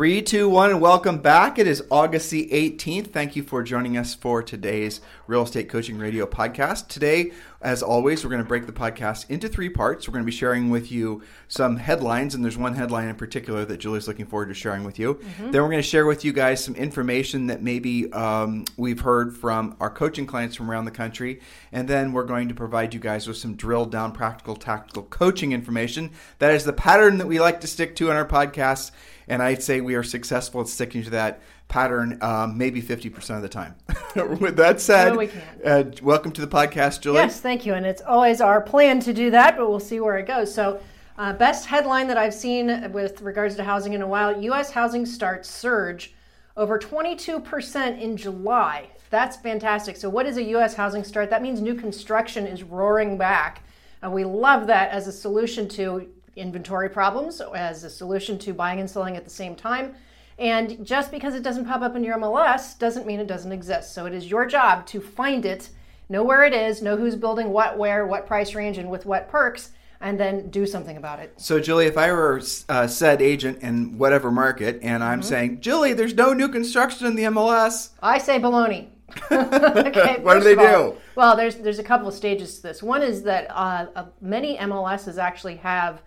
Three, two, one, and welcome back. It is August the 18th. Thank you for joining us for today's Real Estate Coaching Radio podcast. Today, as always, we're going to break the podcast into three parts. We're going to be sharing with you some headlines, and there's one headline in particular that Julie's looking forward to sharing with you. Mm-hmm. Then we're going to share with you guys some information that maybe um, we've heard from our coaching clients from around the country. And then we're going to provide you guys with some drilled down practical, tactical coaching information. That is the pattern that we like to stick to in our podcasts. And I'd say we are successful at sticking to that pattern um, maybe 50% of the time. With that said, no, uh, welcome to the podcast, Julie. Yes, thank you. And it's always our plan to do that, but we'll see where it goes. So, uh, best headline that I've seen with regards to housing in a while U.S. housing starts surge over 22% in July. That's fantastic. So, what is a U.S. housing start? That means new construction is roaring back. And we love that as a solution to inventory problems, as a solution to buying and selling at the same time. And just because it doesn't pop up in your MLS doesn't mean it doesn't exist. So it is your job to find it, know where it is, know who's building what, where, what price range, and with what perks, and then do something about it. So, Julie, if I were a said agent in whatever market and I'm mm-hmm. saying, Julie, there's no new construction in the MLS, I say baloney. okay, what do they all, do? Well, there's there's a couple of stages to this. One is that uh, uh, many MLSs actually have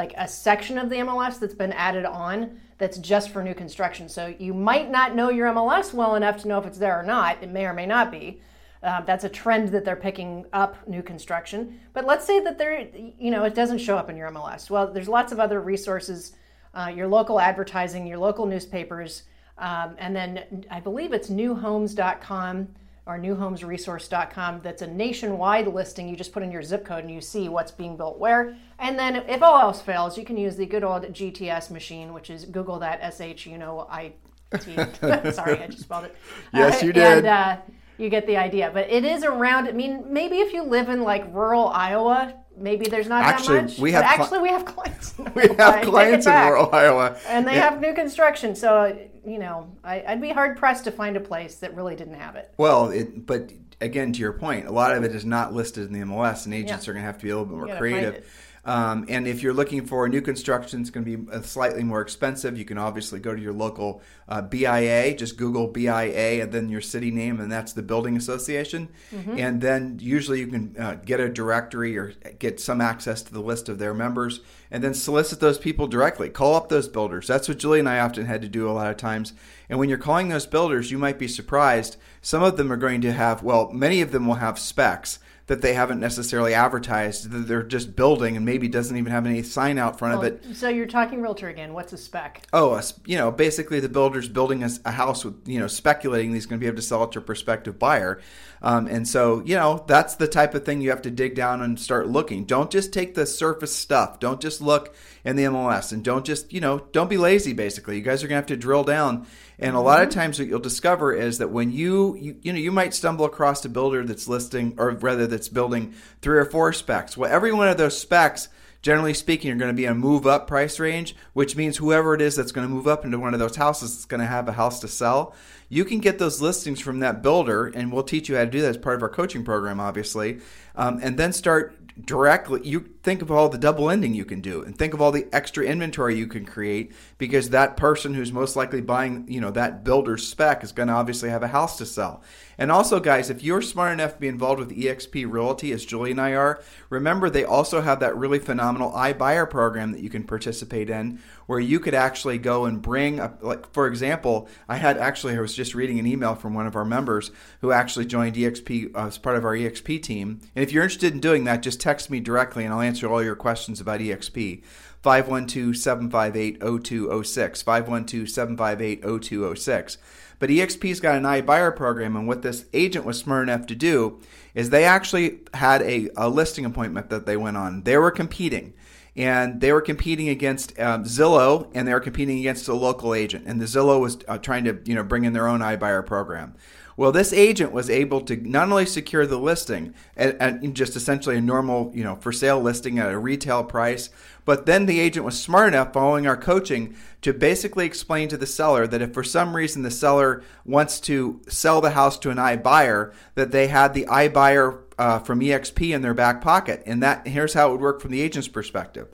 like a section of the MLS that's been added on that's just for new construction. So you might not know your MLS well enough to know if it's there or not. It may or may not be. Uh, that's a trend that they're picking up new construction. But let's say that there, you know, it doesn't show up in your MLS. Well, there's lots of other resources, uh, your local advertising, your local newspapers, um, and then I believe it's newhomes.com or newhomesresource.com that's a nationwide listing. You just put in your zip code and you see what's being built where. And then if all else fails, you can use the good old GTS machine, which is Google that SH, you know, I T. Sorry, I just spelled it. Yes, uh, you did. And, uh, you get the idea. But it is around. I mean, maybe if you live in like rural Iowa, maybe there's not actually, that much. We have cl- actually we have clients. we have clients in rural Iowa, and they yeah. have new construction. So you know, I, would be hard pressed to find a place that really didn't have it. Well, it, but again, to your point, a lot of it is not listed in the MLS, and agents yeah. are going to have to be a little bit more creative. Um, and if you're looking for a new construction, it's going to be slightly more expensive. You can obviously go to your local uh, BIA, just Google BIA and then your city name, and that's the building association. Mm-hmm. And then usually you can uh, get a directory or get some access to the list of their members, and then solicit those people directly. Call up those builders. That's what Julie and I often had to do a lot of times. And when you're calling those builders, you might be surprised. Some of them are going to have, well, many of them will have specs that they haven't necessarily advertised that they're just building and maybe doesn't even have any sign out front well, of it. So you're talking realtor again. What's a spec? Oh, a, you know, basically the builder's building a, a, house with, you know, speculating he's going to be able to sell it to a prospective buyer. Um, and so, you know, that's the type of thing you have to dig down and start looking. Don't just take the surface stuff. Don't just look in the MLS and don't just, you know, don't be lazy basically. You guys are going to have to drill down and a lot of mm-hmm. times, what you'll discover is that when you, you, you know, you might stumble across a builder that's listing, or rather, that's building three or four specs. Well, every one of those specs, generally speaking, are going to be a move up price range, which means whoever it is that's going to move up into one of those houses is going to have a house to sell. You can get those listings from that builder, and we'll teach you how to do that as part of our coaching program, obviously, um, and then start directly you think of all the double ending you can do and think of all the extra inventory you can create because that person who's most likely buying you know that builder's spec is going to obviously have a house to sell. And also guys if you're smart enough to be involved with exp realty as julie and i are remember they also have that really phenomenal iBuyer program that you can participate in where you could actually go and bring a, like for example i had actually i was just reading an email from one of our members who actually joined exp uh, as part of our exp team. And if you're interested in doing that just text me directly and i'll answer all your questions about exp 512-758-0206 512-758-0206 but EXP's got an iBuyer program, and what this agent was smart enough to do is they actually had a, a listing appointment that they went on. They were competing and they were competing against um, Zillow, and they were competing against a local agent, and the Zillow was uh, trying to you know bring in their own iBuyer program. Well, this agent was able to not only secure the listing at, at, just essentially a normal, you know, for sale listing at a retail price, but then the agent was smart enough following our coaching to basically explain to the seller that if for some reason the seller wants to sell the house to an iBuyer, that they had the iBuyer uh, from EXP in their back pocket. And that here's how it would work from the agent's perspective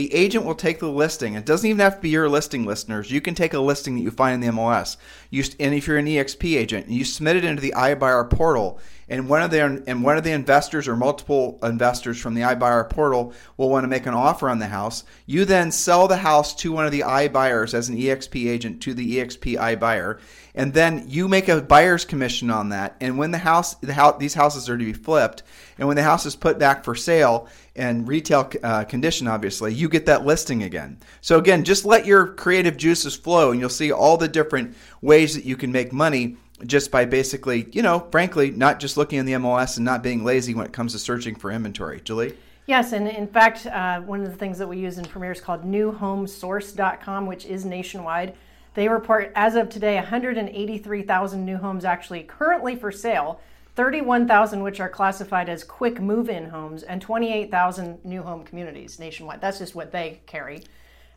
the agent will take the listing. It doesn't even have to be your listing, listeners. You can take a listing that you find in the MLS. You, and if you're an EXP agent, you submit it into the iBuyer portal, and one of the and one of the investors or multiple investors from the iBuyer portal will want to make an offer on the house. You then sell the house to one of the iBuyers as an EXP agent to the EXP iBuyer, and then you make a buyer's commission on that. And when the house, the house, these houses are to be flipped, and when the house is put back for sale and retail uh, condition, obviously, you get that listing again. So again, just let your creative juices flow, and you'll see all the different ways that you can make money just by basically, you know, frankly, not just looking in the MLS and not being lazy when it comes to searching for inventory. Julie. Yes, and in fact, uh, one of the things that we use in Premier is called newhomesource.com, which is nationwide. They report as of today 183,000 new homes actually currently for sale, 31,000 which are classified as quick move-in homes, and 28,000 new home communities nationwide. That's just what they carry.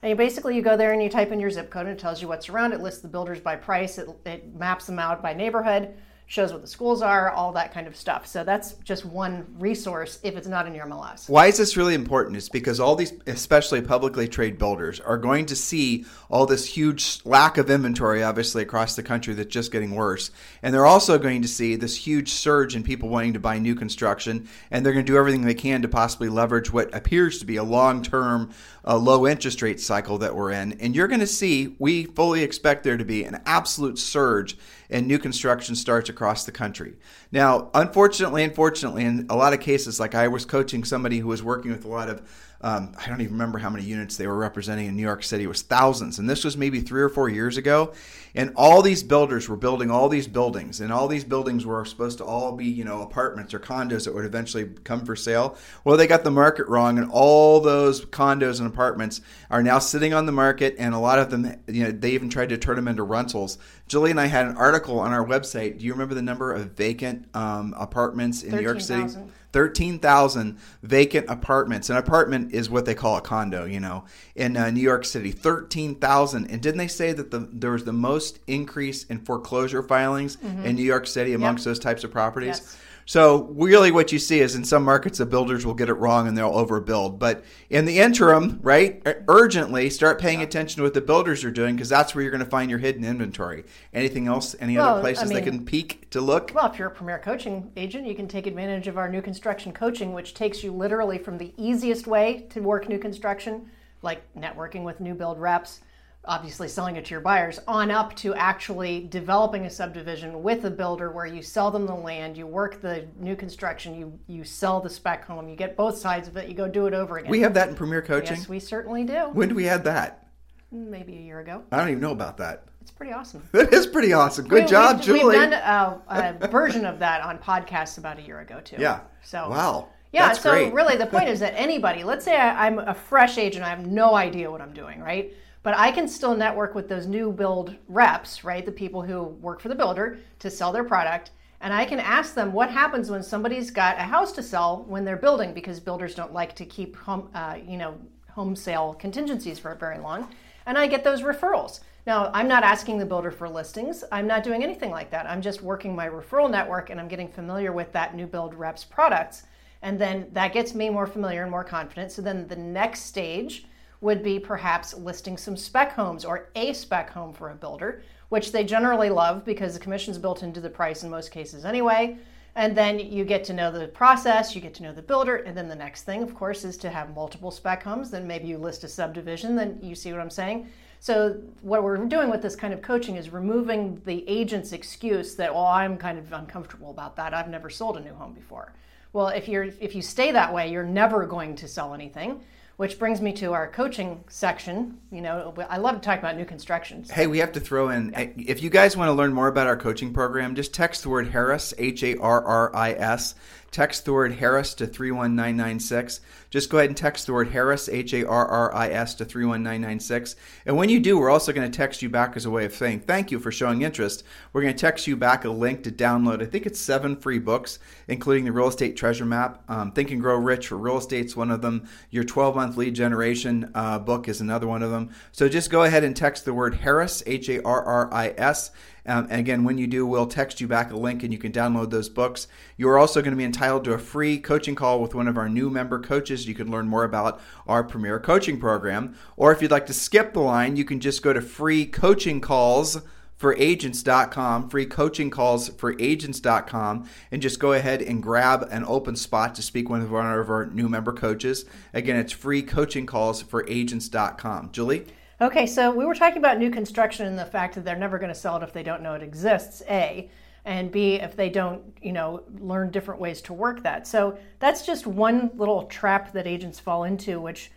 And you basically you go there and you type in your zip code and it tells you what's around. It lists the builders by price. It, it maps them out by neighborhood shows what the schools are, all that kind of stuff. So that's just one resource if it's not in your MLS. Why is this really important? It's because all these, especially publicly traded builders, are going to see all this huge lack of inventory, obviously, across the country that's just getting worse. And they're also going to see this huge surge in people wanting to buy new construction. And they're going to do everything they can to possibly leverage what appears to be a long term uh, low interest rate cycle that we're in. And you're going to see, we fully expect there to be an absolute surge and new construction starts across the country. Now, unfortunately, unfortunately, in a lot of cases, like I was coaching somebody who was working with a lot of um, I don't even remember how many units they were representing in New York City. It was thousands. And this was maybe three or four years ago. And all these builders were building all these buildings. And all these buildings were supposed to all be, you know, apartments or condos that would eventually come for sale. Well, they got the market wrong. And all those condos and apartments are now sitting on the market. And a lot of them, you know, they even tried to turn them into rentals. Julie and I had an article on our website. Do you remember the number of vacant um, apartments in 13, New York City? 000. 13,000 vacant apartments. An apartment is what they call a condo, you know, in uh, New York City. 13,000. And didn't they say that the, there was the most increase in foreclosure filings mm-hmm. in New York City amongst yep. those types of properties? Yes. So really, what you see is in some markets, the builders will get it wrong and they'll overbuild. But in the interim, right, urgently start paying attention to what the builders are doing because that's where you're going to find your hidden inventory. Anything else? Any well, other places I mean, they can peek to look? Well, if you're a premier coaching agent, you can take advantage of our new construction coaching, which takes you literally from the easiest way to work new construction, like networking with new build reps obviously selling it to your buyers on up to actually developing a subdivision with a builder where you sell them the land you work the new construction you you sell the spec home you get both sides of it you go do it over again. We have that in premier coaching? Yes we certainly do. When do we add that? Maybe a year ago. I don't even know about that. It's pretty awesome. It is pretty awesome. Good we, job we've, julie. we've done a, a version of that on podcasts about a year ago too. Yeah. So wow. yeah, That's so great. really the point is that anybody, let's say I, I'm a fresh agent, I have no idea what I'm doing, right? But I can still network with those new build reps, right? The people who work for the builder to sell their product. And I can ask them what happens when somebody's got a house to sell when they're building because builders don't like to keep home, uh, you know, home sale contingencies for very long. And I get those referrals. Now, I'm not asking the builder for listings. I'm not doing anything like that. I'm just working my referral network and I'm getting familiar with that new build reps products. And then that gets me more familiar and more confident. So then the next stage would be perhaps listing some spec homes or a spec home for a builder, which they generally love because the commission's built into the price in most cases anyway. And then you get to know the process, you get to know the builder, and then the next thing, of course, is to have multiple spec homes. Then maybe you list a subdivision, then you see what I'm saying. So, what we're doing with this kind of coaching is removing the agent's excuse that, well, I'm kind of uncomfortable about that. I've never sold a new home before. Well, if you're if you stay that way, you're never going to sell anything which brings me to our coaching section. You know, I love to talk about new constructions. Hey, we have to throw in yeah. Eh, if you guys want to learn more about our coaching program, just text the word Harris, H A R R I S, text the word Harris to 31996. Just go ahead and text the word Harris, H A R R I S, to 31996. And when you do, we're also going to text you back as a way of saying thank you for showing interest. We're going to text you back a link to download, I think it's seven free books, including the Real Estate Treasure Map. Um, think and Grow Rich for Real Estate's one of them. Your 12 month lead generation uh, book is another one of them. So just go ahead and text the word Harris, H A R R I S um, and again, when you do, we'll text you back a link and you can download those books. You are also going to be entitled to a free coaching call with one of our new member coaches. You can learn more about our premier coaching program. Or if you'd like to skip the line, you can just go to free coaching calls for agents.com, free coaching calls for agents.com, and just go ahead and grab an open spot to speak with one of our new member coaches. Again, it's free coaching calls for agents.com. Julie? Okay, so we were talking about new construction and the fact that they're never going to sell it if they don't know it exists, A, and B, if they don't, you know, learn different ways to work that. So that's just one little trap that agents fall into, which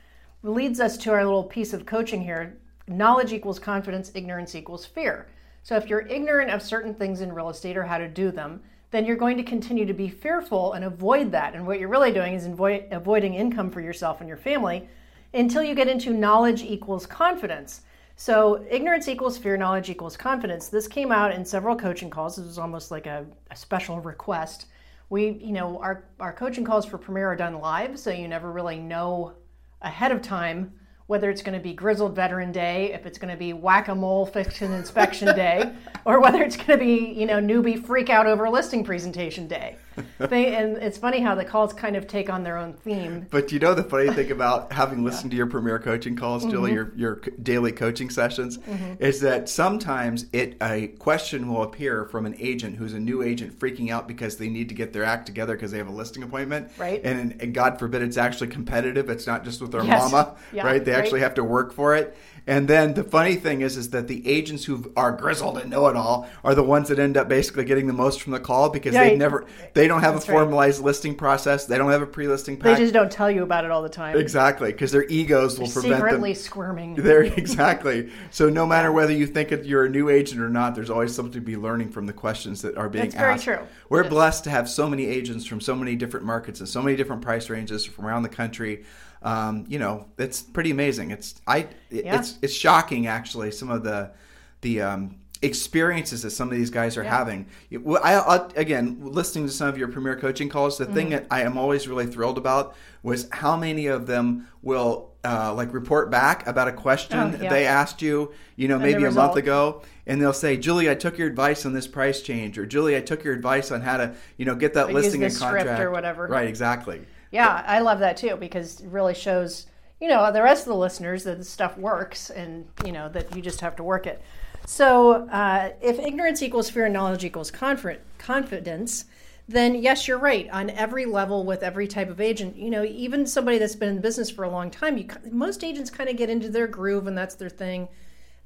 leads us to our little piece of coaching here. Knowledge equals confidence, ignorance equals fear. So if you're ignorant of certain things in real estate or how to do them, then you're going to continue to be fearful and avoid that. And what you're really doing is avoid, avoiding income for yourself and your family until you get into knowledge equals confidence. So, ignorance equals fear, knowledge equals confidence. This came out in several coaching calls. This was almost like a, a, special request. We, you know, our, our coaching calls for Premier are done live, so you never really know ahead of time whether it's going to be Grizzled Veteran Day, if it's going to be Whack a Mole Fiction Inspection Day, or whether it's going to be, you know, newbie freak out over listing presentation day. They, and it's funny how the calls kind of take on their own theme. But you know the funny thing about having listened yeah. to your premier coaching calls, Julie, mm-hmm. your, your daily coaching sessions, mm-hmm. is that sometimes it a question will appear from an agent who's a new agent freaking out because they need to get their act together because they have a listing appointment. Right. And, and God forbid it's actually competitive. It's not just with their yes. mama, yeah, right? They right. actually have to work for it. And then the funny thing is, is that the agents who are grizzled and know it all are the ones that end up basically getting the most from the call because yeah, they've never, they don't have a formalized right. listing process. They don't have a pre-listing pack. They just don't tell you about it all the time. Exactly, because their egos will They're prevent secretly them. squirming. They're exactly. So no matter whether you think you're a new agent or not, there's always something to be learning from the questions that are being That's asked. very true. We're blessed to have so many agents from so many different markets and so many different price ranges from around the country um, you know, it's pretty amazing. It's I yeah. it's it's shocking actually some of the the um, experiences that some of these guys are yeah. having. I, I, again, listening to some of your premier coaching calls, the mm-hmm. thing that I am always really thrilled about was how many of them will uh, like report back about a question oh, yeah. they asked you, you know, and maybe a month ago, and they'll say, "Julie, I took your advice on this price change," or "Julie, I took your advice on how to, you know, get that listing in contract or whatever." Right, exactly. Yeah, I love that too because it really shows, you know, the rest of the listeners that stuff works and, you know, that you just have to work it. So uh, if ignorance equals fear and knowledge equals confidence, then yes, you're right. On every level with every type of agent, you know, even somebody that's been in business for a long time, you, most agents kind of get into their groove and that's their thing.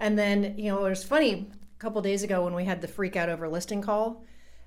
And then, you know, it was funny a couple days ago when we had the freak out over listing call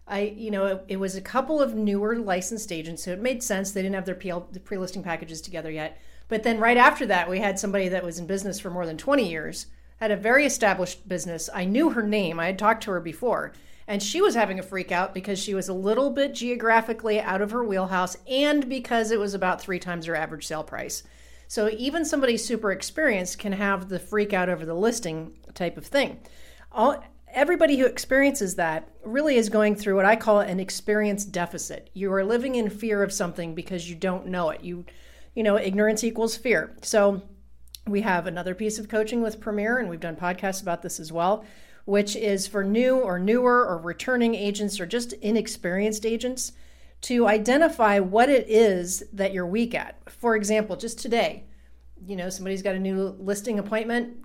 I, you know, it, it, was a couple of newer licensed agents, so it made sense. They didn't have their PL, the pre-listing packages together yet. But then right after that, we had somebody that was in business for more than 20 years, had a very established business. I knew her name. I had talked to her before. And she was having a freak out because she was a little bit geographically out of her wheelhouse and because it was about three times her average sale price. So even somebody super experienced can have the freak out over the listing type of thing. All, everybody who experiences that really is going through what I call an experience deficit. You are living in fear of something because you don't know it. You you know, ignorance equals fear. So we have another piece of coaching with Premier and we've done podcasts about this as well, which is for new or newer or returning agents or just inexperienced agents to identify what it is that you're weak at. For example, just today, you know, somebody's got a new listing appointment,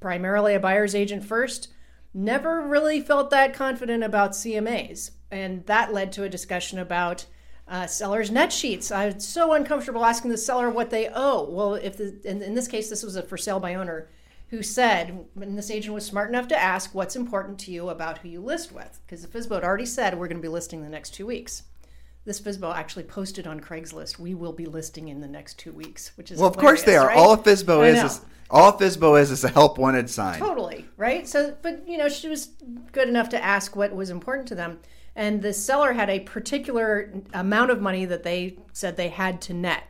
primarily a buyer's agent first never really felt that confident about CMAs. And that led to a discussion about uh, sellers' net sheets. I was so uncomfortable asking the seller what they owe. Well, if the, in, in this case, this was a for sale by owner who said, and this agent was smart enough to ask, what's important to you about who you list with? Because the FSBO had already said, we're going to be listing the next two weeks. This FISBO actually posted on Craigslist, we will be listing in the next two weeks, which is well, of course they are. Right? All FISBO is, is all FSBO is is a help wanted sign. Totally right. So, but you know, she was good enough to ask what was important to them, and the seller had a particular amount of money that they said they had to net.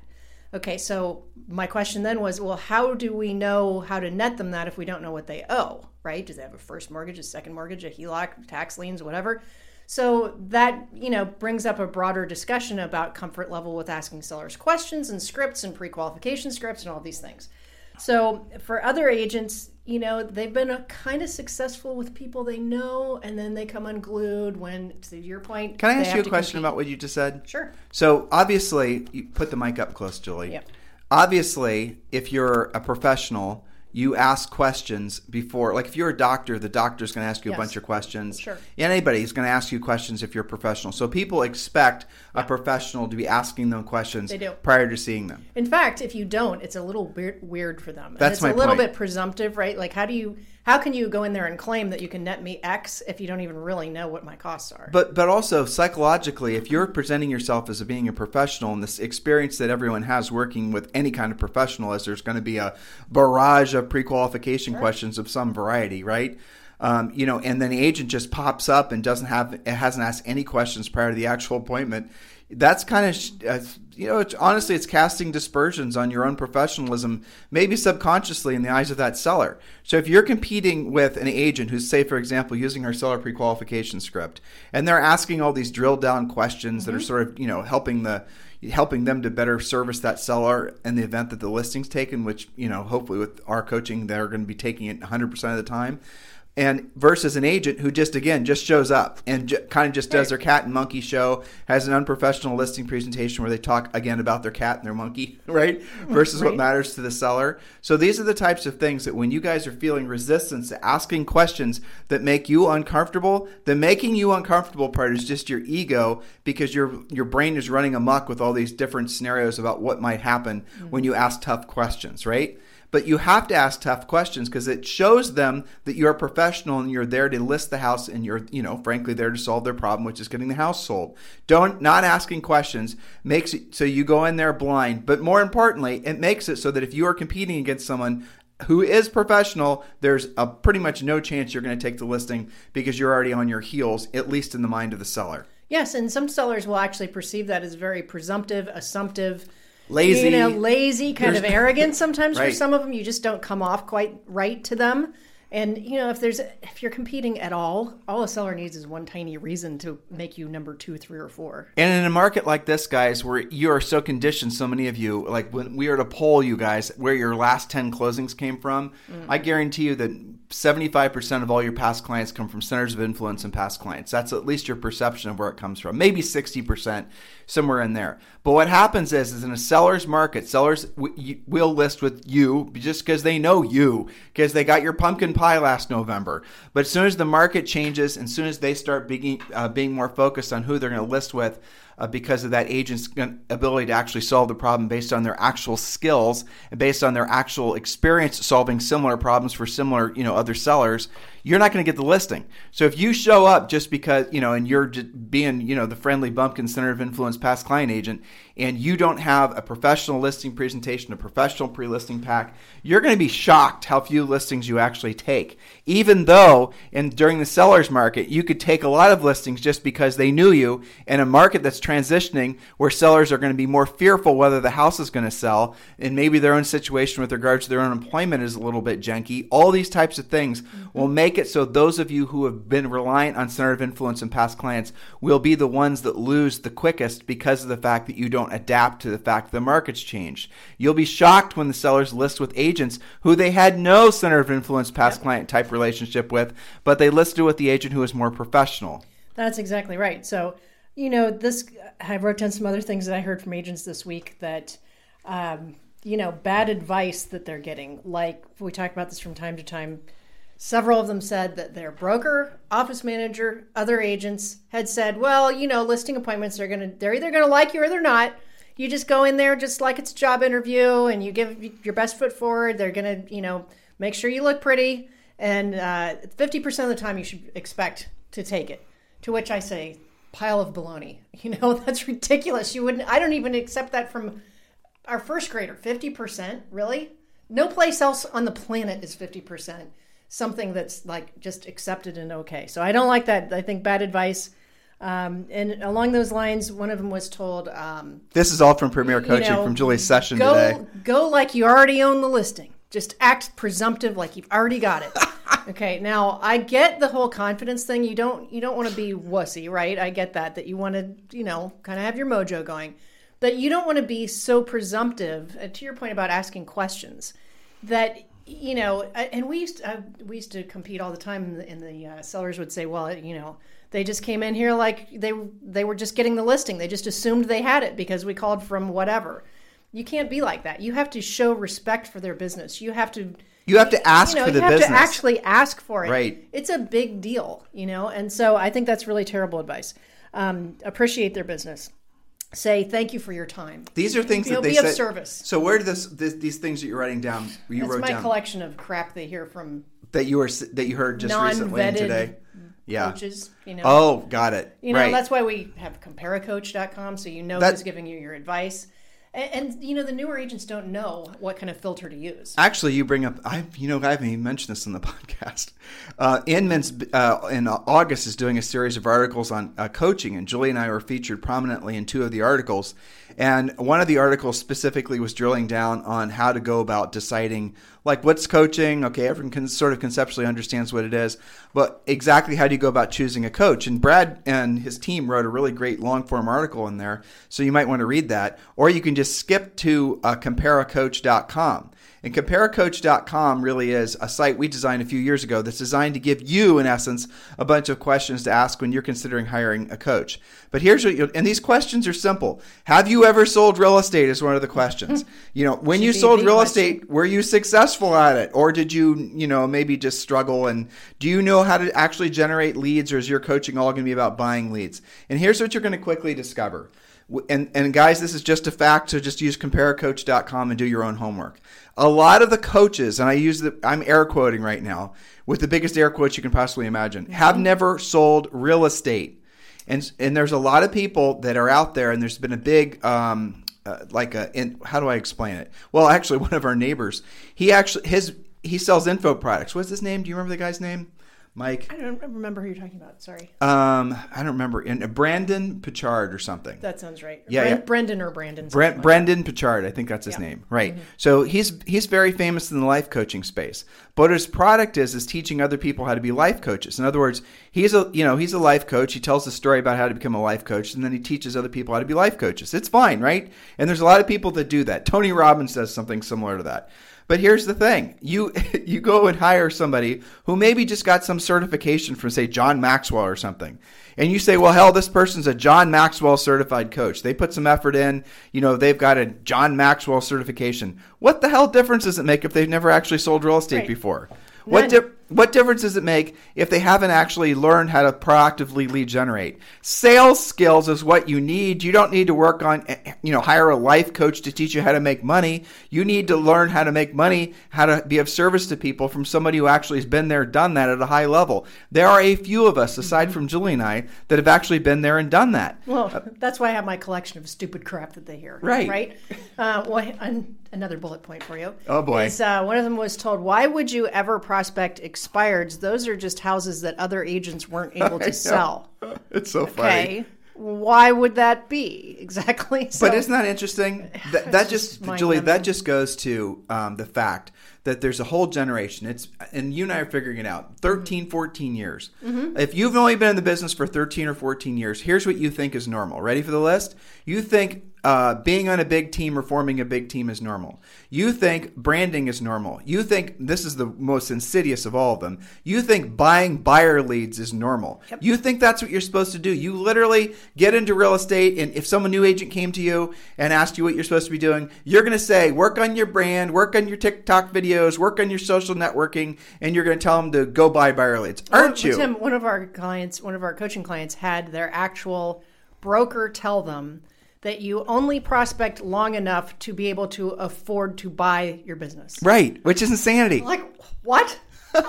Okay, so my question then was, well, how do we know how to net them that if we don't know what they owe, right? Do they have a first mortgage, a second mortgage, a HELOC, tax liens, whatever? So that, you know, brings up a broader discussion about comfort level with asking sellers questions and scripts and pre-qualification scripts and all these things. So for other agents, you know, they've been a, kind of successful with people they know, and then they come unglued when, to your point. Can I ask you a question compete. about what you just said? Sure. So obviously, you put the mic up close, Julie. Yep. Obviously, if you're a professional, you ask questions before. Like if you're a doctor, the doctor's going to ask you Yes. a bunch of questions. Sure. Anybody's going to ask you questions if you're a professional. So people expect a professional to be asking them questions They do. prior to seeing them. In fact, if you don't, it's a little weird, weird for them. And That's it's my a little point. bit presumptive, right? Like, how do you, how can you go in there and claim that you can net me X if you don't even really know what my costs are? But but also psychologically, if you're presenting yourself as being a professional and this experience that everyone has working with any kind of professional, is there's going to be a barrage of pre-qualification questions of some variety, right? Um, you know, and then the agent just pops up and doesn't have it hasn't asked any questions prior to the actual appointment. That's kind of you know, it's, honestly, it's casting dispersions on your own professionalism, maybe subconsciously in the eyes of that seller. So if you're competing with an agent who's, say, for example, using our seller pre-qualification script, and they're asking all these drill down questions that are mm-hmm. sort of you know helping the helping them to better service that seller in the event that the listing's taken, which you know hopefully with our coaching they're going to be taking it 100% of the time. And versus an agent who just again just shows up and j- kind of just does their cat and monkey show, has an unprofessional listing presentation where they talk again about their cat and their monkey, right? Versus what matters to the seller. So these are the types of things that when you guys are feeling resistance to asking questions that make you uncomfortable, the making you uncomfortable part is just your ego because your your brain is running amok with all these different scenarios about what might happen mm-hmm. when you ask tough questions, right? But you have to ask tough questions because it shows them that you're a professional and you're there to list the house and you're, you know, frankly there to solve their problem, which is getting the house sold. Don't not asking questions makes it so you go in there blind. But more importantly, it makes it so that if you are competing against someone who is professional, there's a pretty much no chance you're going to take the listing because you're already on your heels, at least in the mind of the seller. Yes, and some sellers will actually perceive that as very presumptive, assumptive, Lazy. you know, lazy, kind of There's- arrogant. Sometimes for some of them, you just don't come off quite right to them. And you know, if there's if you're competing at all, all a seller needs is one tiny reason to make you number two, three, or four. And in a market like this, guys, where you are so conditioned, so many of you, like when we were to poll you guys where your last 10 closings came from, mm. I guarantee you that 75% of all your past clients come from centers of influence and past clients. That's at least your perception of where it comes from. Maybe 60%, somewhere in there. But what happens is, is in a seller's market, sellers will list with you just because they know you, because they got your pumpkin pie last November. But as soon as the market changes, and as soon as they start being, uh, being more focused on who they're going to list with, uh, because of that agent's ability to actually solve the problem based on their actual skills and based on their actual experience solving similar problems for similar, you know, other sellers, you're not going to get the listing. So if you show up just because, you know, and you're just being, you know, the friendly bumpkin center of influence past client agent and you don't have a professional listing presentation, a professional pre-listing pack, you're going to be shocked how few listings you actually take. Even though in during the seller's market, you could take a lot of listings just because they knew you in a market that's transitioning where sellers are going to be more fearful whether the house is going to sell and maybe their own situation with regards to their own employment is a little bit janky. All these types of things mm-hmm. will make it so those of you who have been reliant on center of influence and past clients will be the ones that lose the quickest because of the fact that you don't adapt to the fact the market's changed. You'll be shocked when the sellers list with agents who they had no center of influence past client type relationship with, but they listed with the agent who is more professional. That's exactly right. So, you know, this I wrote down some other things that I heard from agents this week that, um, you know, bad advice that they're getting. Like we talk about this from time to time. Several of them said that their broker, office manager, other agents had said, "Well, you know, listing appointments are gonna they're either gonna like you or they're not. You just go in there just like it's a job interview, and you give your best foot forward. They're gonna, you know, make sure you look pretty, and uh, fifty percent of the time you should expect to take it." To which I say, pile of baloney. You know, that's ridiculous. You wouldn't. I don't even accept that from our first grader. Fifty percent, really? No place else on the planet is fifty percent something that's like just accepted and okay. So I don't like that. I think bad advice. Um, and along those lines, one of them was told, um, This is all from Premier Coaching know, from Julie's session go, today. Go like you already own the listing. Just act presumptive like you've already got it. okay, now I get the whole confidence thing. You don't you don't want to be wussy, right? I get that that you want to you know kind of have your mojo going, but you don't want to be so presumptive. Uh, to your point about asking questions, that you know, and we used to, I, we used to compete all the time, and the, and the uh, sellers would say, well, you know. They just came in here like they they were just getting the listing. They just assumed they had it because we called from whatever. You can't be like that. You have to show respect for their business. You have to You have to ask you know, for the business. you have business. to actually ask for it. Right. It's a big deal, you know, and so I think that's really terrible advice. Um, appreciate their business. Say thank you for your time. These are things know, that they be of say. service. So where do this, this these things that you're writing down? You That's wrote my down collection of crap they hear from that you were that you heard just recently and today. Yeah. coaches. You know, Oh, got it. You know, right. that's why we have comparacoach.com so you know That- who's giving you your advice. And, and, you know, the newer agents don't know what kind of filter to use. Actually, you bring up. I, you know, I haven't even mentioned this in the podcast. Uh, Inman's uh, in August is doing a series of articles on uh, coaching, and Julie and I were featured prominently in two of the articles. And one of the articles specifically was drilling down on how to go about deciding, like, what's coaching. Okay, everyone can sort of conceptually understands what it is, but exactly how do you go about choosing a coach? And Brad and his team wrote a really great long form article in there, so you might want to read that, or you can just skip to uh, comparacoach.com. And comparacoach.com really is a site we designed a few years ago that's designed to give you, in essence, a bunch of questions to ask when you're considering hiring a coach. But here's what you and these questions are simple. Have you ever sold real estate? Is one of the questions. You know, when you sold real question. estate, were you successful at it? Or did you, you know, maybe just struggle? And do you know how to actually generate leads or is your coaching all going to be about buying leads? And here's what you're going to quickly discover. And, and guys, this is just a fact, so just use comparacoach.com and do your own homework. A lot of the coaches, and I use the, I'm air quoting right now with the biggest air quotes you can possibly imagine, have never sold real estate. And, and there's a lot of people that are out there, and there's been a big, um, uh, like a, in, how do I explain it? Well, actually, one of our neighbors, he actually, his, he sells info products. What's his name? Do you remember the guy's name? Mike? I don't remember who you're talking about. Sorry. Um, I don't remember. In, uh, Brandon Pichard or something. That sounds right. Yeah, Bren- yeah. Brendan or Brandon. Something like Brendan Pichard, I think that's his Yeah. name. Right. So he's he's very famous in the life coaching space. But his product is is teaching other people how to be life coaches. In other words, he's a you know he's a life coach. He tells the story about how to become a life coach, and then he teaches other people how to be life coaches. It's fine, right? And there's a lot of people that do that. Tony Robbins does something similar to that. But here's the thing: you you go and hire somebody who maybe just got some certification from, say, John Maxwell or something, and you say, "Well, hell, this person's a John Maxwell certified coach. They put some effort in. You know, they've got a John Maxwell certification. What the hell difference does it make if they've never actually sold real estate Right. before? What None. di- what difference does it make if they haven't actually learned how to proactively lead generate? Sales skills is what you need. You don't need to work on, eh, you know, hire a life coach to teach you how to make money. You need to learn how to make money, how to be of service to people from somebody who actually has been there, done that at a high level. There are a few of us, aside from Julie and I, that have actually been there and done that. Well, that's why I have my collection of stupid crap that they hear. Right. Right. Uh, well, an- another bullet point for you. Oh, boy. Is, uh, one of them was told, "Why would you ever prospect expireds? Those are just houses that other agents weren't able to sell." It's so funny. Why would that be exactly? So, But isn't that interesting? That, that just, just Julie, that just goes to um, the fact that there's a whole generation. It's and you and I are figuring it out. 13, 14 years. If you've only been in the business for 13 or 14 years, here's what you think is normal. Ready for the list? You think uh, being on a big team or forming a big team is normal. You think branding is normal. You think this is the most insidious of all of them. You think buying buyer leads is normal. You think that's what you're supposed to do. You literally get into real estate, and if some new agent came to you and asked you what you're supposed to be doing, you're going to say, work on your brand, work on your TikTok videos, work on your social networking, and you're going to tell them to go buy buyer leads. Aren't Well, you? Tim, one of our clients, one of our coaching clients, had their actual broker tell them that you only prospect long enough to be able to afford to buy your business. Right, which is insanity. Like what?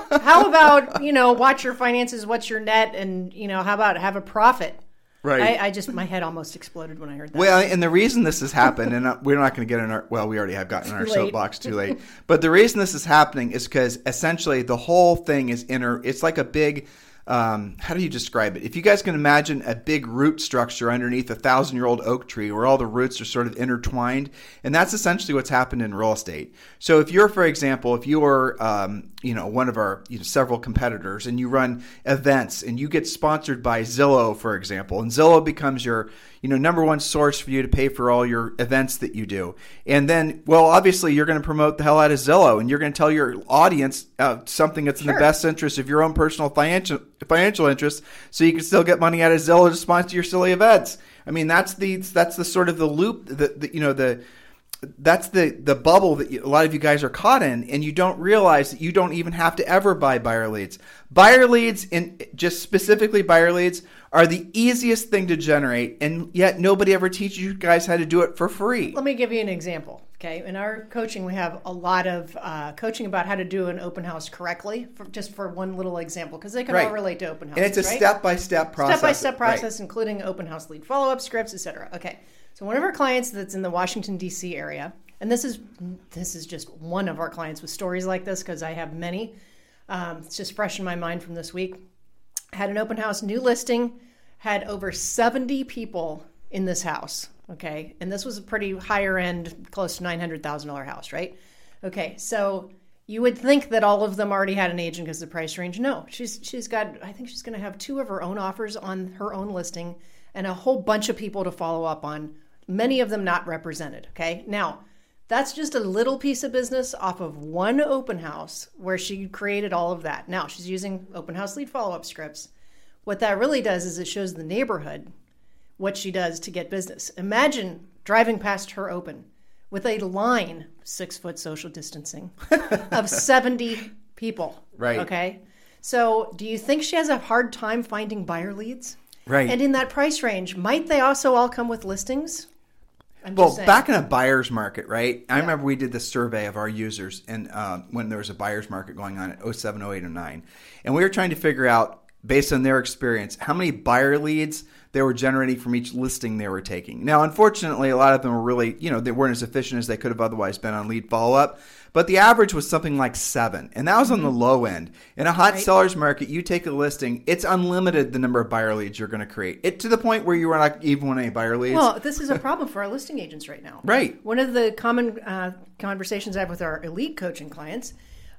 how about you know watch your finances, what's your net, and you know how about have a profit? Right. I, I just my head almost exploded when I heard that. Well, and the reason this has happened, and uh, we're not going to get in our well, we already have gotten in our late. soapbox too late. But the reason this is happening is because essentially the whole thing is inner. It's like a big um, how do you describe it? If you guys can imagine a big root structure underneath a thousand year old oak tree where all the roots are sort of intertwined, and that's essentially what's happened in real estate. So if you're, for example, if you're, um, you know, one of our you know, several competitors and you run events and you get sponsored by Zillow, for example, and Zillow becomes your you know number one source for you to pay for all your events that you do. And then well obviously you're going to promote the hell out of zillow and you're going to tell your audience uh, something that's sure. in the best interest of your own personal financial financial interests so you can still get money out of zillow to sponsor your silly events. I mean that's the that's the sort of the loop that the, you know the that's the the bubble that you, a lot of you guys are caught in and you don't realize that you don't even have to ever buy buyer leads. Buyer leads and just specifically buyer leads are the easiest thing to generate, and yet nobody ever teaches you guys how to do it for free. Let me give you an example. Okay, in our coaching, we have a lot of uh, coaching about how to do an open house correctly. For, just for one little example, because they can right. all relate to open house. And it's a step by step process. Step by step process, right. including open house lead follow up scripts, etc. Okay, so one of our clients that's in the Washington D.C. area, and this is this is just one of our clients with stories like this because I have many. Um, it's just fresh in my mind from this week had an open house, new listing, had over 70 people in this house. Okay. And this was a pretty higher end, close to $900,000 house, right? Okay. So you would think that all of them already had an agent because the price range. No, she's she's got. I think she's going to have two of her own offers on her own listing, and a whole bunch of people to follow up on. Many of them not represented. Okay, now that's just a little piece of business off of one open house where she created all of that. Now she's using open house lead follow up scripts. What that really does is it shows the neighborhood what she does to get business. Imagine driving past her open with a line, six foot social distancing, of 70 people. Right. Okay. So do you think she has a hard time finding buyer leads? Right. And in that price range, might they also all come with listings? I'm well, back in a buyer's market, right? I remember we did the survey of our users, and uh, when there was a buyer's market going on at 07, 08, 09, and we were trying to figure out, based on their experience, how many buyer leads they were generating from each listing they were taking. Now, unfortunately, a lot of them were really, you know, they weren't as efficient as they could have otherwise been on lead follow up. But the average was something like seven, and that was on the mm-hmm. low end. In a hot right. seller's market, you take a listing, it's unlimited the number of buyer leads you're going to create. It to the point where you are not even want any buyer leads. Well, this is a problem for our listing agents right now. Right. One of the common uh, conversations I have with our elite coaching clients.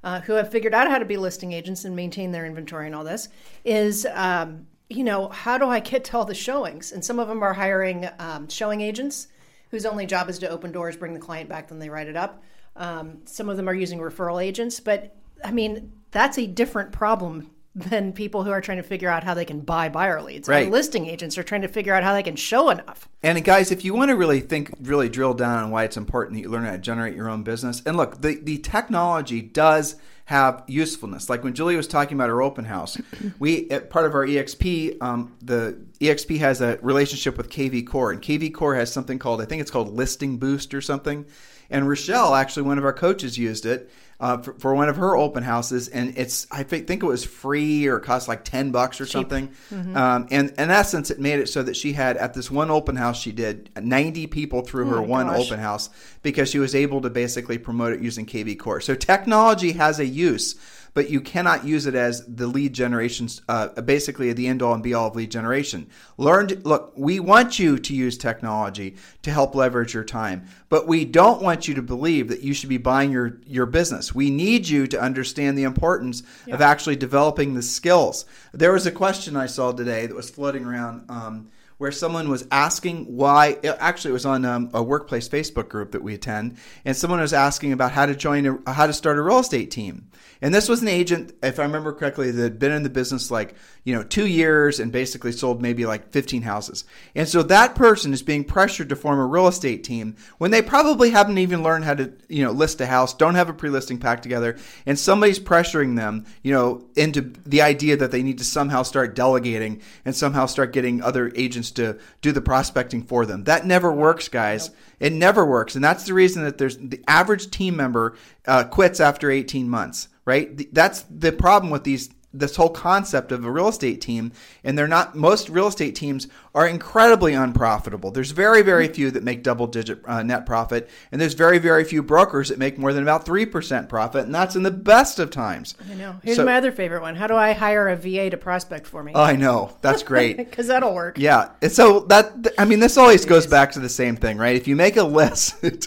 Uh, who have figured out how to be listing agents and maintain their inventory and all this is um, you know how do i get to all the showings? And some of them are hiring um, showing agents whose only job is to open doors bring the client back then they write it up. Um, some of them are using referral agents, but I mean, that's a different problem than people who are trying to figure out how they can buy buyer leads. Right. listing agents are trying to figure out how they can show enough. And guys, if you want to really think, really drill down on why it's important that you learn how to generate your own business, and look, the, the technology does have usefulness. Like when Julie was talking about her open house, we part of our EXP, um, the EXP has a relationship with KV Core, and KV Core has something called I think it's called Listing Boost or something. And Rochelle, actually, one of our coaches used it uh, for, for, one of her open houses, and it's I think it was free or it cost like ten bucks or Cheap. something. Mm-hmm. Um, and in essence, it made it so that she had at this one open house she did ninety people through oh her one gosh. open house because she was able to basically promote it using KV Core. So technology has a use but you cannot use it as the lead generation, uh, basically the end all and be all of lead generation. Learn, to, look, we want you to use technology to help leverage your time, but we don't want you to believe that you should be buying your, your business. We need you to understand the importance yeah. of actually developing the skills. There was a question I saw today that was floating around. Um, where someone was asking why actually it was on um, a workplace facebook group that we attend and someone was asking about how to join a, how to start a real estate team and this was an agent, if I remember correctly, that had been in the business like, you know, two years and basically sold maybe like 15 houses. And so that person is being pressured to form a real estate team when they probably haven't even learned how to, you know, list a house, don't have a pre listing pack together. And somebody's pressuring them, you know, into the idea that they need to somehow start delegating and somehow start getting other agents to do the prospecting for them. That never works, guys. It never works. And that's the reason that there's the average team member uh, quits after 18 months right? That's the problem with these this whole concept of a real estate team and they're not most real estate teams are incredibly unprofitable there's very very few that make double digit uh, net profit and there's very very few brokers that make more than about 3% profit and that's in the best of times I know. Here's So- my other favorite one. How do I hire a VA to prospect for me? i know that's great Because that'll work. Yeah. And so that I mean, this always goes back to the same thing, right? If you make a list, it's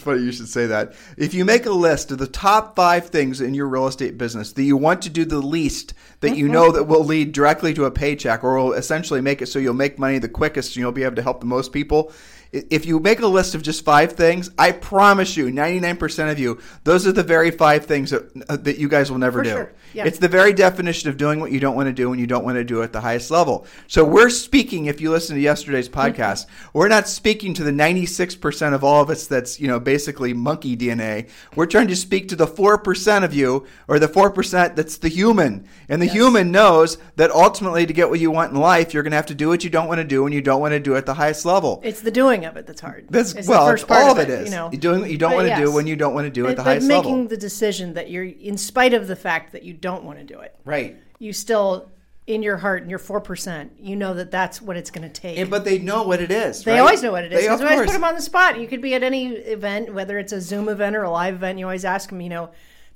funny you should say that. If you make a list of the top five things in your real estate business that you want to do the least, that you mm-hmm. know that will lead directly to a paycheck or will essentially make it so you'll make money the quickest and you'll be able to help the most people. If you make a list of just five things, I promise you, 99% of you, those are the very five things that, uh, that you guys will never For do. sure. Yeah. It's the very definition of doing what you don't want to do when you don't want to do it at the highest level. So we're speaking, if you listen to yesterday's podcast, we're not speaking to the 96% of all of us that's, you know, basically monkey DNA. We're trying to speak to the 4% of you or the 4% that's the human. And the human knows that ultimately to get what you want in life, you're going to have to do what you don't want to do when you don't want to do it at the highest level. It's the doing of it that's hard. That's, It's well, it's all of it it is. You know, You're doing what you don't But want to do when you don't want to do it at the highest making level. the decision that you're, in spite of the fact that you don't want to do it, Right. you still, in your heart, in your four percent, you know that that's what it's going to take. And, but they know what it is. They right? always know what it is. They, always put them on the spot. You could be at any event, whether it's a Zoom event or a live event. You always ask them, you know,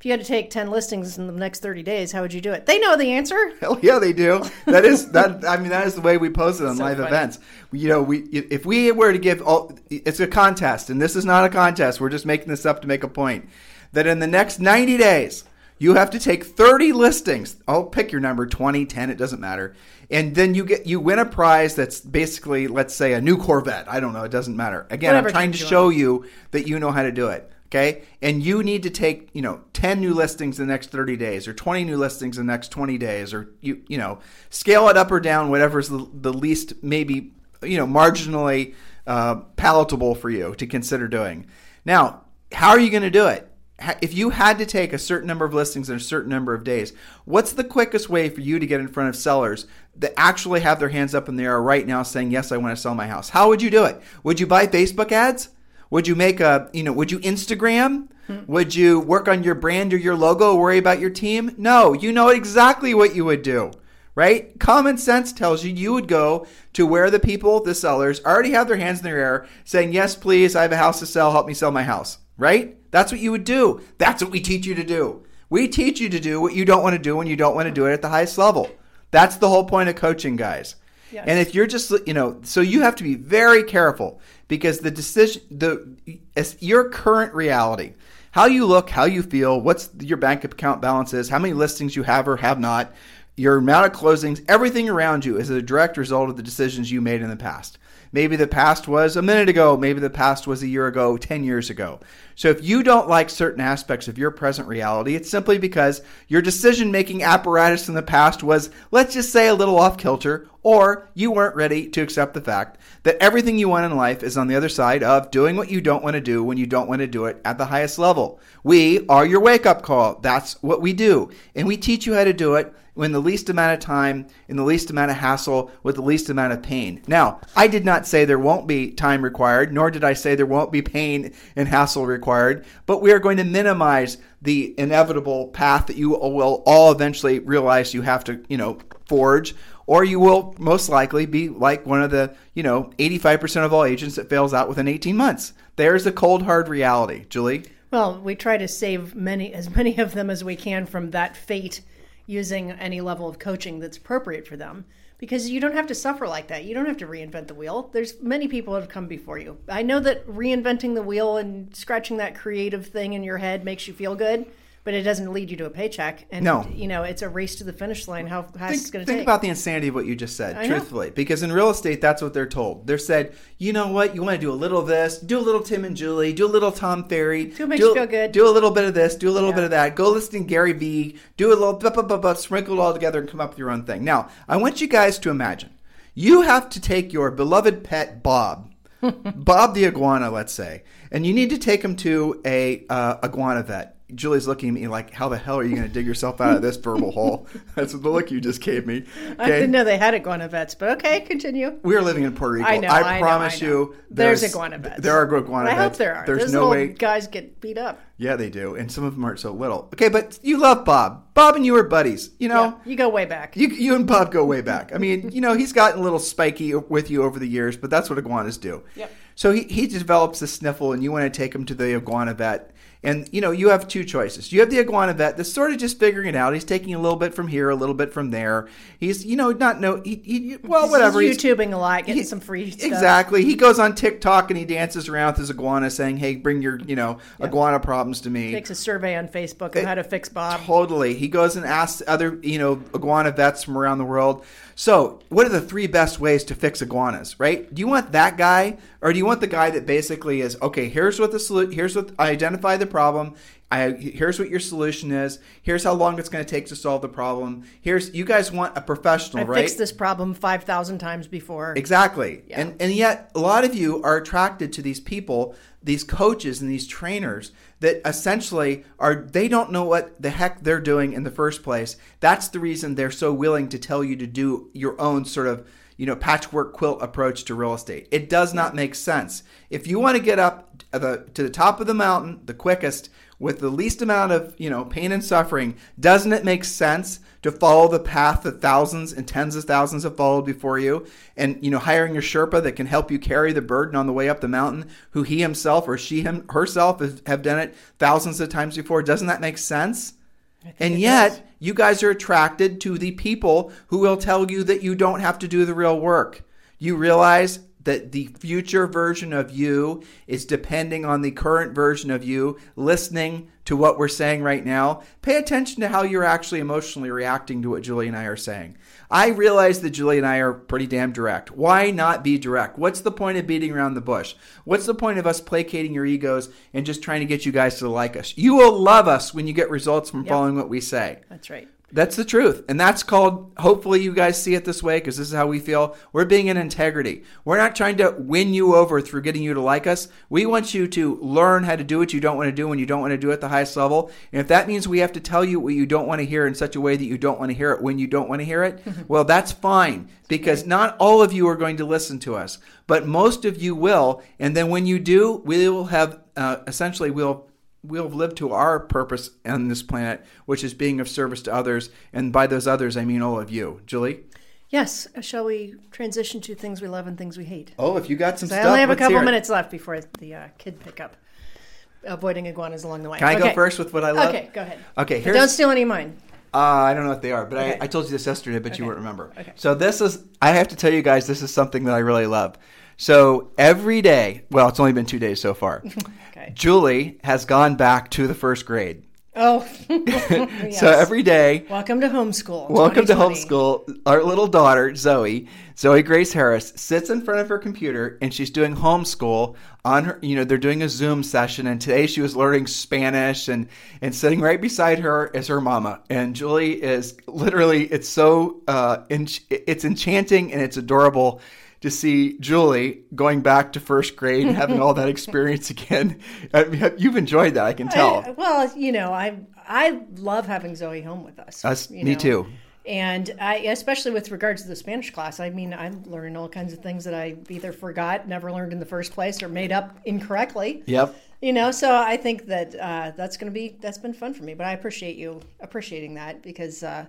if you had to take ten listings in the next thirty days, how would you do it? They know the answer. Hell yeah, they do. That is that. I mean, that is the way we pose it on So live funny. events. You know, we if we were to give all, it's a contest, and this is not a contest. We're just making this up to make a point. That in the next ninety days, you have to take thirty listings. I'll pick your number 20, 10, It doesn't matter. And then you get you win a prize that's basically, let's say, a new Corvette. I don't know. It doesn't matter. Again, Whatever I'm trying to show you that you know how to do it. Okay. And you need to take, you know, 10 new listings in the next 30 days or 20 new listings in the next 20 days or, you, you know, scale it up or down, whatever's the, the least, maybe, you know, marginally uh, palatable for you to consider doing. Now, how are you going to do it? If you had to take a certain number of listings in a certain number of days, what's the quickest way for you to get in front of sellers that actually have their hands up in the air right now saying, Yes, I want to sell my house? How would you do it? Would you buy Facebook ads? Would you make a, you know, would you Instagram? Would you work on your brand or your logo, worry about your team? No, you know exactly what you would do, right? Common sense tells you you would go to where the people, the sellers, already have their hands in their air saying, Yes, please, I have a house to sell, help me sell my house, right? That's what you would do. That's what we teach you to do. We teach you to do what you don't want to do when you don't want to do it at the highest level. That's the whole point of coaching, guys. And if you're just, you know, so you have to be very careful because the decision, the your current reality, how you look, how you feel, what's your bank account balance is, how many listings you have or have not, your amount of closings, everything around you is a direct result of the decisions you made in the past. Maybe the past was a minute ago. Maybe the past was a year ago, 10 years ago. So if you don't like certain aspects of your present reality, it's simply because your decision making apparatus in the past was, let's just say, a little off kilter, or you weren't ready to accept the fact that everything you want in life is on the other side of doing what you don't want to do when you don't want to do it at the highest level. We are your wake up call. That's what we do. And we teach you how to do it in the least amount of time, in the least amount of hassle, with the least amount of pain. Now, I did not say there won't be time required, nor did I say there won't be pain and hassle required, but we are going to minimize the inevitable path that you will all eventually realize you have to, you know, forge. Or you will most likely be like one of the, you know, 85% of all agents that fails out within 18 months. There's the cold, hard reality. Julie? Well, we try to save many as many of them as we can from that fate using any level of coaching that's appropriate for them because you don't have to suffer like that. You don't have to reinvent the wheel. There's many people have come before you. I know that reinventing the wheel and scratching that creative thing in your head makes you feel good, but it doesn't lead you to a paycheck. And No. you know, it's a race to the finish line. How fast it's going to take? think about the insanity of what you just said, I know. truthfully. Because in real estate, that's what they're told. They're said, you know what, you want to do a little of this, do a little Tim and Julie, do a little Tom Ferry, Do what makes do, you feel good. do a little bit of this, do a little Yeah. bit of that, go listen to Gary Vee, do a little, blah, blah, blah, blah, sprinkle it all together and come up with your own thing. Now, I want you guys to imagine you have to take your beloved pet Bob, Bob the iguana, let's say, and you need to take him to a uh, iguana vet. Julie's looking at me like, "How the hell are you going to dig yourself out of this verbal hole?" That's the look you just gave me. I didn't know they had iguana vets, but okay, continue. We are living in Puerto Rico. I know. I, promise know, I know. you, there's, iguana vets. There are iguana I hope there are. There's Those no way. guys get beat up. Yeah, they do, and some of them aren't so little. Okay, but you love Bob. Bob and you are buddies. You know, Yeah, you go way back. you you and Bob go way back. I mean, you know, he's gotten a little spiky with you over the years, but that's what iguanas do. Yep. So he, he develops the sniffle, and you want to take him to the iguana vet. And you know, you have two choices. You have the iguana vet that's sort of just figuring it out. He's taking a little bit from here, a little bit from there. He's, you know, not no, he, he well, whatever. He's He's- YouTubing a lot, getting he- some free stuff. Exactly. He goes on TikTok and he dances around with his iguana, saying, "Hey, bring your, you know, iguana problems to me." Takes a survey on Facebook of how to fix Bob. Totally. He goes and asks other, you know, iguana vets from around the world. So, what are the three best ways to fix iguanas, right? Do you want that guy or do you want the guy that basically is, okay, here's what the solution, here's what I identify the problem. I here's what your solution is. Here's how long it's going to take to solve the problem. Here's you guys want a professional, I right? fixed this problem 5,000 times before. Exactly. Yeah. And and yet a lot of you are attracted to these people, these coaches and these trainers that essentially are they don't know what the heck they're doing in the first place. That's the reason they're so willing to tell you to do your own sort of you know patchwork quilt approach to real estate. It does not make sense. If you want to get up to the, to the top of the mountain the quickest with the least amount of you know pain and suffering, doesn't it make sense to follow the path that thousands and tens of thousands have followed before you, and you know hiring a Sherpa that can help you carry the burden on the way up the mountain, who he himself or she him, herself have done it thousands of times before? Doesn't that make sense? And yet, you guys are attracted to the people who will tell you that you don't have to do the real work. You realize that the future version of you is depending on the current version of you listening to what we're saying right now. Pay attention to how you're actually emotionally reacting to what Julie and I are saying. I realize that Julie and I are pretty damn direct. Why not be direct? What's the point of beating around the bush? What's the point of us placating your egos and just trying to get you guys to like us? You will love us when you get results from following what we say. That's right. That's the truth. And that's called, hopefully, you guys see it this way because this is how we feel. We're being in integrity. We're not trying to win you over through getting you to like us. We want you to learn how to do what you don't want to do when you don't want to do it at the highest level. And if that means we have to tell you what you don't want to hear in such a way that you don't want to hear it when you don't want to hear it, well, that's fine because not all of you are going to listen to us, but most of you will. And then when you do, we will have uh, essentially, we'll we'll live to our purpose on this planet, which is being of service to others. And by those others, I mean all of you. Julie? Yes. Shall we transition to things we love and things we hate? Oh, if you got some I stuff, only have a couple minutes left before the uh, kid pickup. Avoiding iguanas along the way. Can I go first with what I love? Okay, go ahead. Okay, But here's. don't steal any of mine. Uh, I don't know what they are, but Okay. I, I told you this yesterday, but you Okay. won't remember. Okay. So this is, I have to tell you guys, this is something that I really love. So every day, well, it's only been two days so far. Okay. Julie has gone back to the first grade. Oh, So every day, Welcome to homeschool. Welcome to homeschool. Our little daughter, Zoe, Zoe Grace Harris, sits in front of her computer and she's doing homeschool on her, you know, they're doing a Zoom session. And today she was learning Spanish and, and sitting right beside her is her mama. And Julie is literally, it's so, uh, ench- it's enchanting and it's adorable to see Julie going back to first grade and having all that experience again. You've enjoyed that, I can tell. I- well, you know, I I love having Zoe home with us. Us- me know. too. And I, especially with regards to the Spanish class, I mean, I'm learning all kinds of things that I either forgot, never learned in the first place, or made up incorrectly. Yep. You know, so I think that uh, that's going to be that's been fun for me. But I appreciate you appreciating that because uh,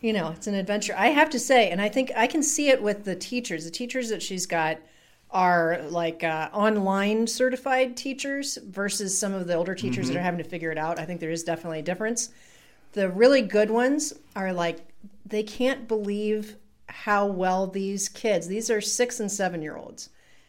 you know it's an adventure. I have to say, and I think I can see it with the teachers. The teachers that she's got are like uh, online certified teachers versus some of the older teachers that are having to figure it out. I think there is definitely a difference. The really good ones are like they can't believe how well these kids, these are six and seven year olds,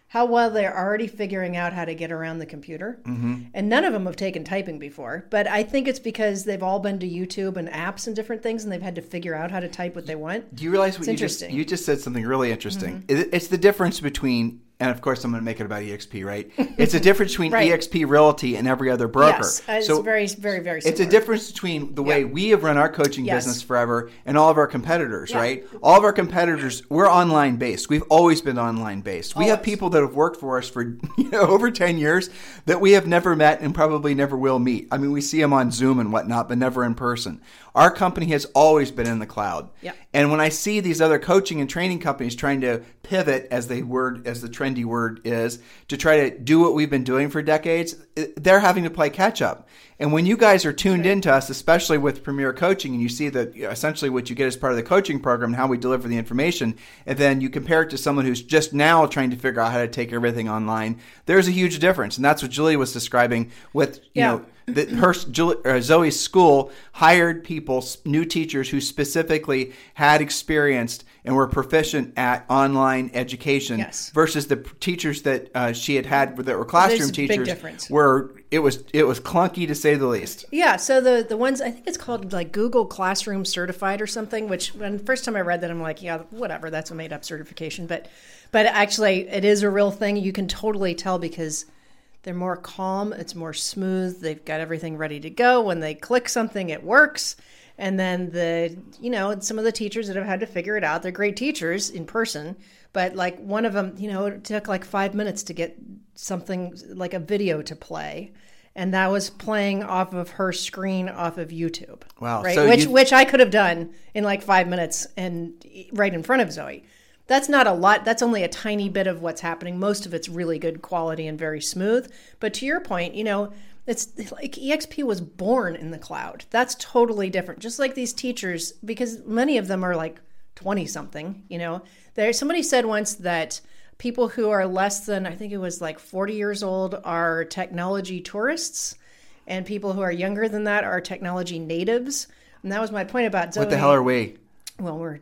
how well they're already figuring out how to get around the computer. Mm-hmm. And none of them have taken typing before. But I think it's because they've all been to YouTube and apps and different things and they've had to figure out how to type what they want. Do you realize what It's you just interesting. Mm-hmm. you just said something really interesting? It- It's the difference between and of course I'm going to make it about EXP, right? It's a difference between Right. EXP Realty and every other broker. Yes, uh, it's very, very, very. Similar. It's a difference between the way Yeah. we have run our coaching Yes. business forever and all of our competitors, Yeah. right? All of our competitors, we're online based. We've always been online based. We have people that have worked for us for you know over ten years that we have never met and probably never will meet. I mean, we see them on Zoom and whatnot, but never in person. Our company has always been in the cloud. Yeah. And when I see these other coaching and training companies trying to pivot, as the word, as the trendy word is, to try to do what we've been doing for decades, eh, they're having to play catch up. And when you guys are tuned into us, especially with Premier Coaching, and you see that you know, essentially what you get as part of the coaching program, and how we deliver the information, and then you compare it to someone who's just now trying to figure out how to take everything online, there's a huge difference. And that's what Julie was describing with, you Yeah. know, that her Julie, uh, Zoe's school hired people, new teachers who specifically had experienced and were proficient at online education Yes. versus the teachers that uh, she had had that were classroom There's teachers were it was it was clunky to say the least. Yeah, so the the ones I think it's called like Google Classroom Certified or something. Which when the first time I read that, I'm like, yeah, whatever, that's a made up certification. But but actually, it is a real thing. You can totally tell because they're more calm. It's more smooth. They've got everything ready to go. When they click something, it works. And then the you know some of the teachers that have had to figure it out, they're great teachers in person. But like one of them, you know, it took like five minutes to get something like a video to play and that was playing off of her screen off of YouTube. Wow. Right. So which you- which I could have done in like five minutes and right in front of Zoe. That's not a lot. That's only a tiny bit of what's happening. Most of it's really good quality and very smooth. But to your point, you know, it's like EXP was born in the cloud. That's totally different. Just like these teachers, because many of them are like 20 something, you know. There somebody said once that people who are less than I think it was like 40 years old are technology tourists and people who are younger than that are technology natives. And that was my point about Zoe. What the hell are we? well, we're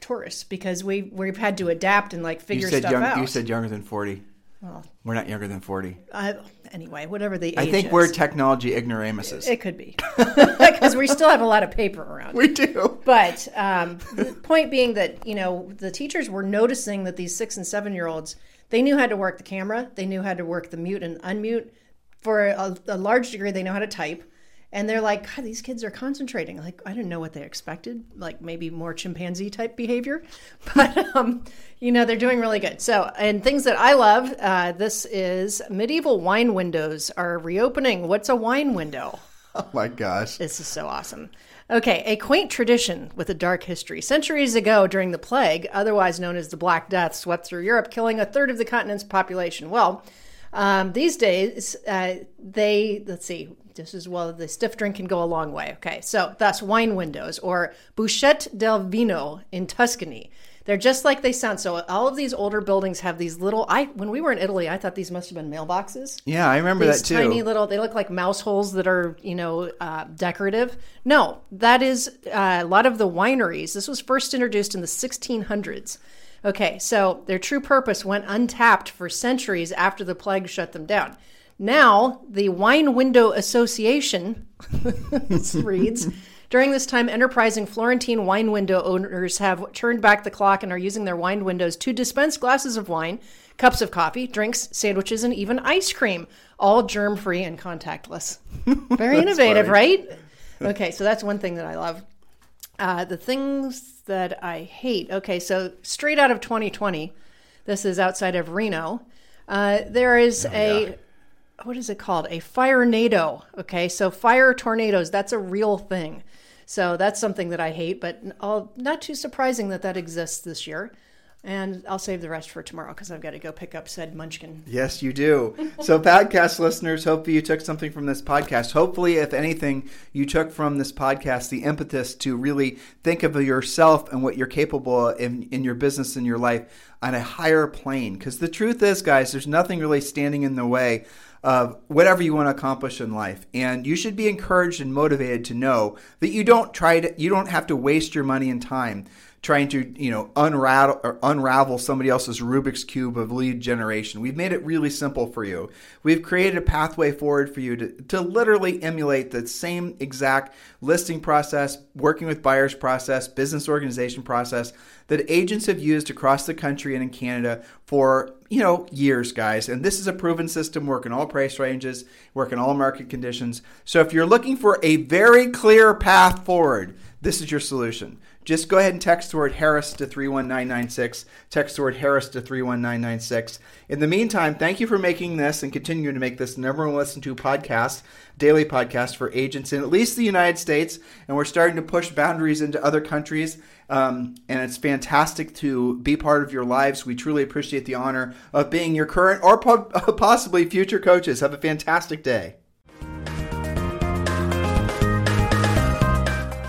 tourists because we we've had to adapt and like You figure said stuff young, out. you said younger than forty. we're not younger than forty. uh, anyway, whatever the age I think is. we're technology ignoramuses. it could be because we still have a lot of paper around. we do. But um, the point being that you know the teachers were noticing that these six and seven year olds they knew how to work the camera, they knew how to work the mute and unmute. For a, a large degree, they know how to type, and they're like, God, these kids are concentrating. Like I didn't know what they expected, like maybe more chimpanzee type behavior, but um, you know they're doing really good. So and things that I love. Uh, this is medieval wine windows are reopening. What's a wine window? Oh my gosh. This is so awesome. Okay, a quaint tradition with a dark history. Centuries ago, during the plague, otherwise known as the Black Death, swept through Europe, killing a third of the continent's population. Well, um, these days, uh, they, let's see, this is well, the stiff drink can go a long way. Okay, so thus wine windows or buchette del vino in Tuscany. They're just like they sound. So all of these older buildings have these little. I when we were in Italy, I thought these must have been mailboxes Yeah, I remember these that too. tiny little they look like mouse holes that are you know uh, decorative no that is uh, a lot of the wineries this was first introduced in the 1600s okay so their true purpose went untapped for centuries after the plague shut them down now the wine window association reads during this time enterprising florentine wine window owners have turned back the clock and are using their wine windows to dispense glasses of wine cups of coffee drinks sandwiches and even ice cream all germ free and contactless. Very innovative right? Okay so that's one thing that i love. Uh, the things that i hate okay so straight out of 2020 this is outside of reno uh, there is a what is it called? A fire nado. Okay, so fire tornadoes, that's a real thing. So that's something that I hate, but all, not too surprising that that exists this year. And I'll save the rest for tomorrow because I've got to go pick up said munchkin. Yes, you do. So, podcast listeners, hopefully you took something from this podcast. Hopefully, if anything, you took from this podcast the impetus to really think of yourself and what you're capable in, in your business and your life on a higher plane. Because the truth is, guys, there's nothing really standing in the way of whatever you want to accomplish in life. And you should be encouraged and motivated to know that you don't try to, you don't have to waste your money and time trying to you know unravel or unravel somebody else's Rubik's cube of lead generation. We've made it really simple for you. We've created a pathway forward for you to, to literally emulate the same exact listing process, working with buyers process, business organization process that agents have used across the country and in Canada for you know years, guys. And this is a proven system, work in all price ranges, work in all market conditions. So if you're looking for a very clear path forward, this is your solution just go ahead and text the word Harris to 31996. Text the word Harris to 31996. In the meantime, thank you for making this and continuing to make this number one listen to podcast, daily podcast for agents in at least the United States. And we're starting to push boundaries into other countries. Um, and it's fantastic to be part of your lives. We truly appreciate the honor of being your current or po- possibly future coaches. Have a fantastic day.